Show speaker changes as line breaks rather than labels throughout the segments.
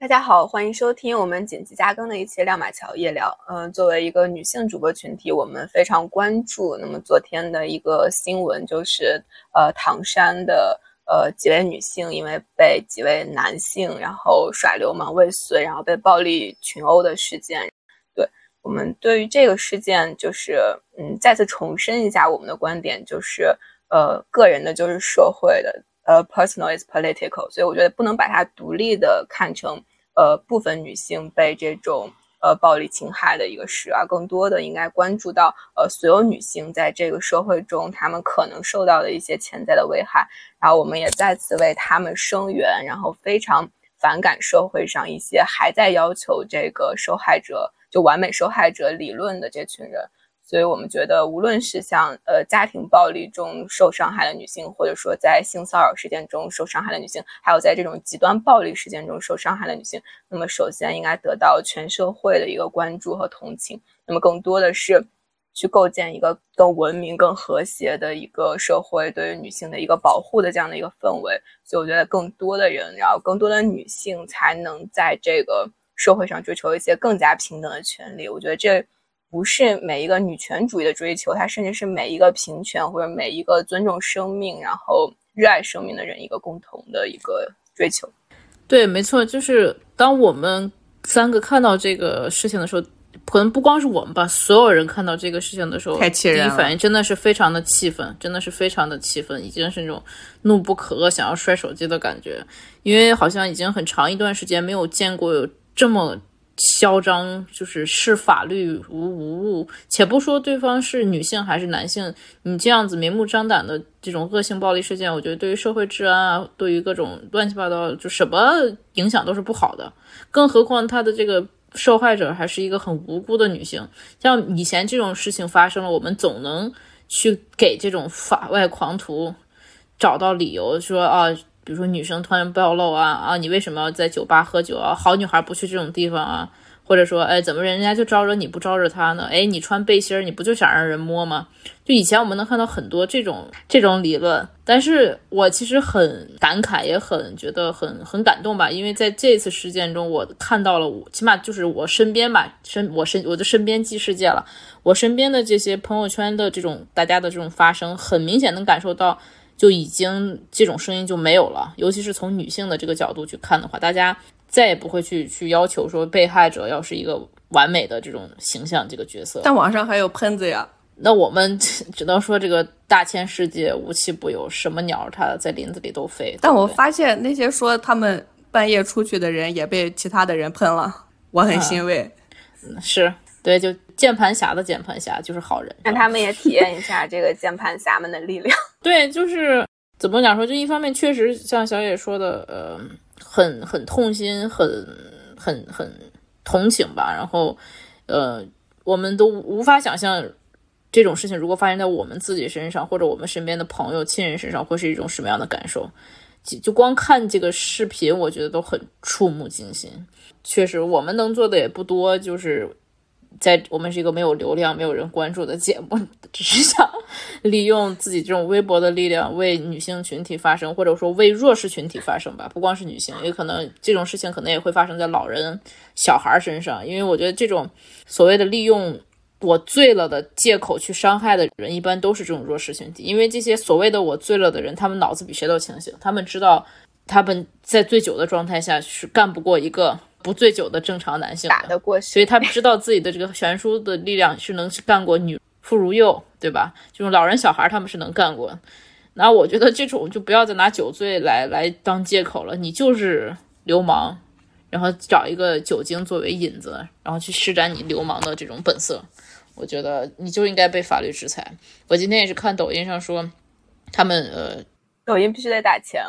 大家好，欢迎收听我们紧急加更的一期亮马桥夜聊。嗯，作为一个女性主播群体，我们非常关注。那么昨天的一个新闻就是，呃，唐山的呃几位女性因为被几位男性然后耍流氓未遂，然后被暴力群殴的事件。对我们对于这个事件，就是嗯，再次重申一下我们的观点，就是呃，个人的就是社会的。呃，personal is political，所以我觉得不能把它独立的看成呃部分女性被这种呃暴力侵害的一个事啊，更多的应该关注到呃所有女性在这个社会中她们可能受到的一些潜在的危害，然后我们也再次为她们声援，然后非常反感社会上一些还在要求这个受害者就完美受害者理论的这群人。所以我们觉得，无论是像呃家庭暴力中受伤害的女性，或者说在性骚扰事件中受伤害的女性，还有在这种极端暴力事件中受伤害的女性，那么首先应该得到全社会的一个关注和同情。那么更多的是去构建一个更文明、更和谐的一个社会，对于女性的一个保护的这样的一个氛围。所以我觉得，更多的人，然后更多的女性才能在这个社会上追求一些更加平等的权利。我觉得这。不是每一个女权主义的追求，它甚至是每一个平权或者每一个尊重生命、然后热爱生命的人一个共同的一个追求。
对，没错，就是当我们三个看到这个事情的时候，可能不光是我们吧，所有人看到这个事情的时候，
太气
人了，第一反应真的是非常的气愤，真的是非常的气愤，已经是那种怒不可遏、想要摔手机的感觉，因为好像已经很长一段时间没有见过有这么。嚣张就是视法律无无物，且不说对方是女性还是男性，你这样子明目张胆的这种恶性暴力事件，我觉得对于社会治安啊，对于各种乱七八糟就什么影响都是不好的。更何况他的这个受害者还是一个很无辜的女性，像以前这种事情发生了，我们总能去给这种法外狂徒找到理由，说啊。比如说女生突然暴露啊啊，你为什么要在酒吧喝酒啊？好女孩不去这种地方啊？或者说，哎，怎么人家就招惹你不招惹他呢？哎，你穿背心儿，你不就想让人摸吗？就以前我们能看到很多这种这种理论，但是我其实很感慨，也很觉得很很感动吧，因为在这次事件中，我看到了，我起码就是我身边吧，身我身我的身边记世界了，我身边的这些朋友圈的这种大家的这种发生，很明显能感受到。就已经这种声音就没有了，尤其是从女性的这个角度去看的话，大家再也不会去去要求说被害者要是一个完美的这种形象这个角色。
但网上还有喷子呀，
那我们 只能说这个大千世界无奇不有，什么鸟它在林子里都飞。
但我发现那些说他们半夜出去的人也被其他的人喷了，我很欣慰。
嗯是对，就。键盘侠的键盘侠就是好人，
让他们也体验一下这个键盘侠们的力量。
对，就是怎么讲说，就一方面确实像小野说的，呃，很很痛心，很很很同情吧。然后，呃，我们都无法想象这种事情如果发生在我们自己身上，或者我们身边的朋友、亲人身上，会是一种什么样的感受？就就光看这个视频，我觉得都很触目惊心。确实，我们能做的也不多，就是。在我们是一个没有流量、没有人关注的节目，只是想利用自己这种微薄的力量为女性群体发声，或者说为弱势群体发声吧。不光是女性，也可能这种事情可能也会发生在老人、小孩身上。因为我觉得这种所谓的利用我醉了的借口去伤害的人，一般都是这种弱势群体。因为这些所谓的我醉了的人，他们脑子比谁都清醒，他们知道他们在醉酒的状态下是干不过一个。不醉酒的正常男性
打得过，
所以他知道自己的这个悬殊的力量是能干过女妇孺幼，对吧？这种老人小孩他们是能干过。那我觉得这种就不要再拿酒醉来来当借口了，你就是流氓，然后找一个酒精作为引子，然后去施展你流氓的这种本色。我觉得你就应该被法律制裁。我今天也是看抖音上说，他们呃，
抖音必须得打钱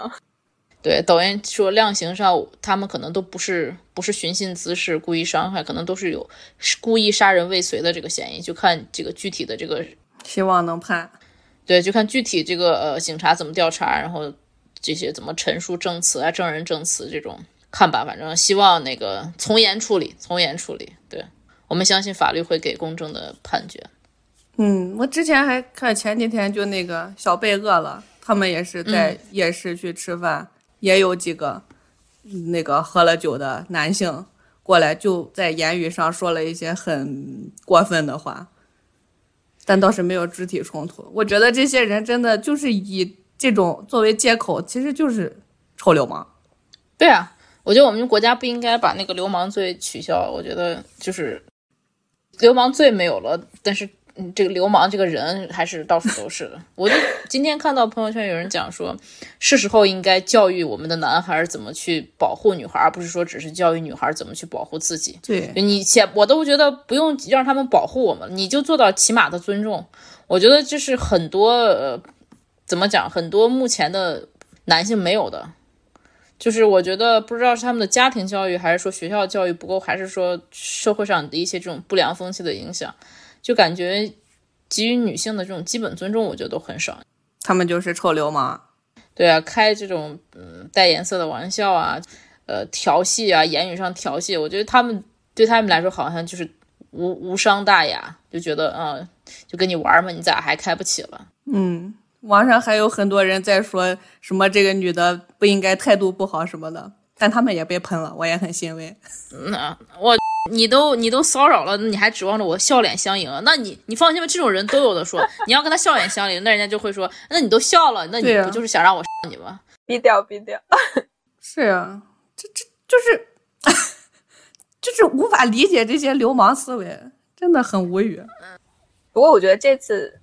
对，导演说量刑上，他们可能都不是不是寻衅滋事、故意伤害，可能都是有故意杀人未遂的这个嫌疑。就看这个具体的这个，
希望能判。
对，就看具体这个呃警察怎么调查，然后这些怎么陈述证词啊、证人证词这种看吧。反正希望那个从严处理，从严处理。对我们相信法律会给公正的判决。
嗯，我之前还看前几天就那个小贝饿了，他们也是在夜市去吃饭。也有几个那个喝了酒的男性过来，就在言语上说了一些很过分的话，但倒是没有肢体冲突。我觉得这些人真的就是以这种作为借口，其实就是臭流氓。
对啊，我觉得我们国家不应该把那个流氓罪取消。我觉得就是流氓罪没有了，但是。嗯，这个流氓这个人还是到处都是的。我就今天看到朋友圈有人讲说，是时候应该教育我们的男孩怎么去保护女孩，而不是说只是教育女孩怎么去保护自己。
对，
你先我都觉得不用让他们保护我们，你就做到起码的尊重。我觉得这是很多呃，怎么讲，很多目前的男性没有的，就是我觉得不知道是他们的家庭教育，还是说学校教育不够，还是说社会上的一些这种不良风气的影响。就感觉给予女性的这种基本尊重，我觉得都很少。
他们就是臭流氓，
对啊，开这种嗯带颜色的玩笑啊，呃调戏啊，言语上调戏，我觉得他们对他们来说好像就是无无伤大雅，就觉得嗯，就跟你玩嘛，你咋还开不起了？
嗯，网上还有很多人在说什么这个女的不应该态度不好什么的，但他们也被喷了，我也很欣慰。
那我。你都你都骚扰了，你还指望着我笑脸相迎？那你你放心吧，这种人都有的说。你要跟他笑脸相迎，那人家就会说，那你都笑了，那你不就是想让我你吗？
低调低调。
是啊，这这就是 就是无法理解这些流氓思维，真的很无语。
嗯不过我觉得这次。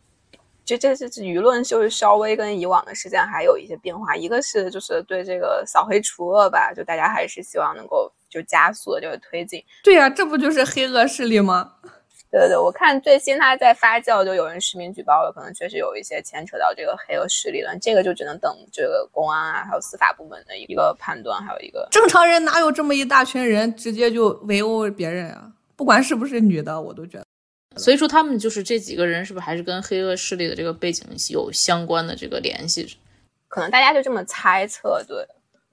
就这次舆论就是稍微跟以往的事件还有一些变化，一个是就是对这个扫黑除恶吧，就大家还是希望能够就加速的这个推进。
对呀，这不就是黑恶势力吗？
对对对，我看最新他在发酵，就有人实名举报了，可能确实有一些牵扯到这个黑恶势力了。这个就只能等这个公安啊，还有司法部门的一个判断，还有一个
正常人哪有这么一大群人直接就围殴别人啊？不管是不是女的，我都觉得。
所以说，他们就是这几个人，是不是还是跟黑恶势力的这个背景有相关的这个联系？
可能大家就这么猜测。对，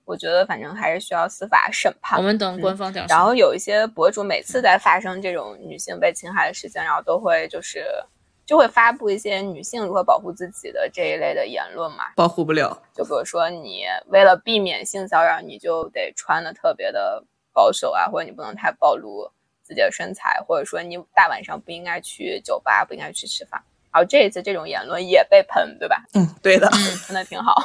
我觉得反正还是需要司法审判。
我们等官方调
查。然后有一些博主每次在发生这种女性被侵害的事情，然后都会就是就会发布一些女性如何保护自己的这一类的言论嘛。
保护不了。
就比如说，你为了避免性骚扰，你就得穿的特别的保守啊，或者你不能太暴露。自己的身材，或者说你大晚上不应该去酒吧，不应该去吃饭。然后这一次这种言论也被喷，对吧？
嗯，对的，
喷的挺好。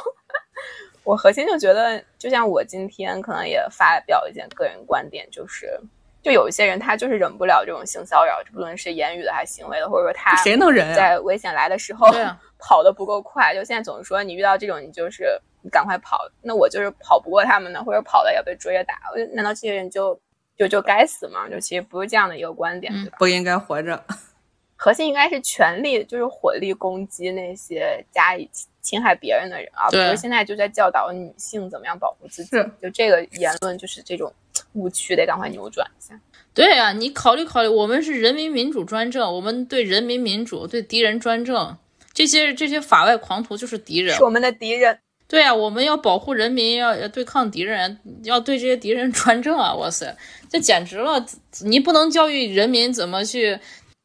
我核心就觉得，就像我今天可能也发表一件个人观点，就是就有一些人他就是忍不了这种性骚扰，不论是言语的还是行为的，或者说他
谁能忍？
在危险来的时候 跑得不够快，就现在总是说你遇到这种你就是你赶快跑，那我就是跑不过他们呢，或者跑了也被追着打，难道这些人就？就就该死吗？就其实不是这样的一个观点，对吧？
不应该活着。
核心应该是全力，就是火力攻击那些加以侵害别人的人啊！比如现在就在教导女性怎么样保护自己。就这个言论就是这种误区，得赶快扭转一下。
对啊，你考虑考虑，我们是人民民主专政，我们对人民民主，对敌人专政，这些这些法外狂徒就是敌人，
是我们的敌人。
对啊，我们要保护人民，要要对抗敌人，要对这些敌人专政啊！哇塞，这简直了！你不能教育人民怎么去，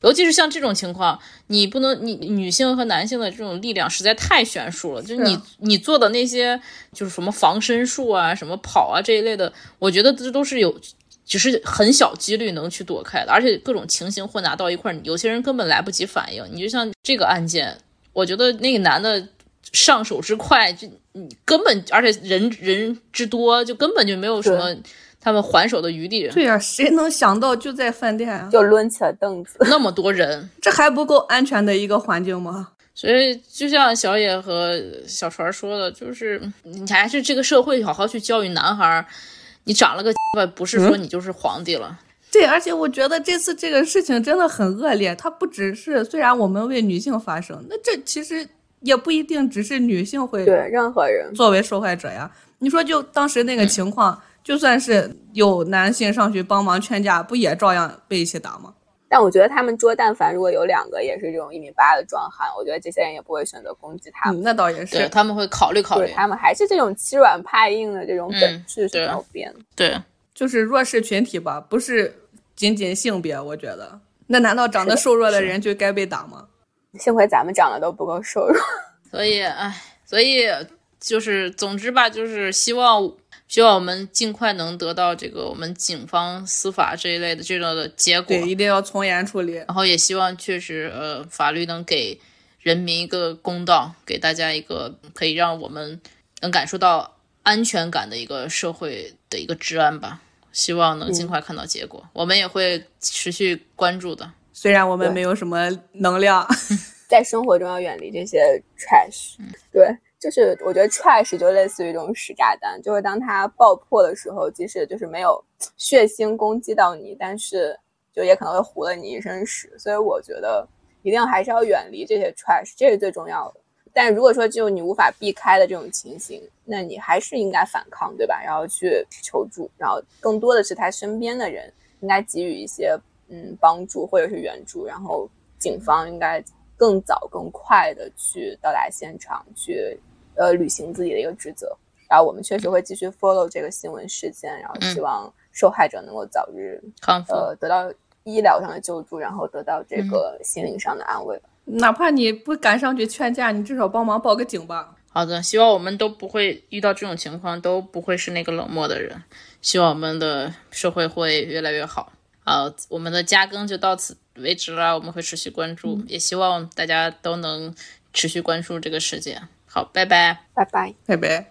尤其是像这种情况，你不能，你女性和男性的这种力量实在太悬殊了。就你你做的那些，就是什么防身术啊，什么跑啊这一类的，我觉得这都是有，只是很小几率能去躲开的，而且各种情形混杂到一块儿，有些人根本来不及反应。你就像这个案件，我觉得那个男的。上手之快，就你根本，而且人人之多，就根本就没有什么他们还手的余地。
对呀，谁能想到就在饭店啊，
就抡起了凳子，
那么多人，
这还不够安全的一个环境吗？
所以，就像小野和小船说的，就是你还是这个社会好好去教育男孩，你长了个不是说你就是皇帝了。
对，而且我觉得这次这个事情真的很恶劣，它不只是虽然我们为女性发声，那这其实。也不一定只是女性会
对任何人
作为受害者呀。你说就当时那个情况，就算是有男性上去帮忙劝架，不也照样被一起打吗？
但我觉得他们桌，但凡如果有两个也是这种一米八的壮汉，我觉得这些人也不会选择攻击他们。
那倒也是，
他们会考虑考虑。
他们还是这种欺软怕硬的这种本质是没有变。
对，
就是弱势群体吧，不是仅仅性别。我觉得，那难道长得瘦弱的人就该被打吗？
幸亏咱们长得都不够瘦弱，
所以，哎，所以就是，总之吧，就是希望希望我们尽快能得到这个我们警方司法这一类的这种的结果。
对，一定要从严处理。
然后也希望确实呃法律能给人民一个公道，给大家一个可以让我们能感受到安全感的一个社会的一个治安吧。希望能尽快看到结果，我们也会持续关注的。
虽然我们没有什么能量，
在生活中要远离这些 trash。对，就是我觉得 trash 就类似于一种屎炸弹，就是当它爆破的时候，即使就是没有血腥攻击到你，但是就也可能会糊了你一身屎。所以我觉得一定还是要远离这些 trash，这是最重要的。但如果说就你无法避开的这种情形，那你还是应该反抗，对吧？然后去求助，然后更多的是他身边的人应该给予一些嗯帮助或者是援助，然后警方应该更早更快的去到达现场去呃履行自己的一个职责。然后我们确实会继续 follow 这个新闻事件，然后希望受害者能够早日
康复，
呃得到医疗上的救助，然后得到这个心灵上的安慰。
哪怕你不敢上去劝架，你至少帮忙报个警吧。
好的，希望我们都不会遇到这种情况，都不会是那个冷漠的人。希望我们的社会会越来越好。好，我们的加更就到此为止了，我们会持续关注，也希望大家都能持续关注这个事件。好，拜拜，
拜拜，
拜拜。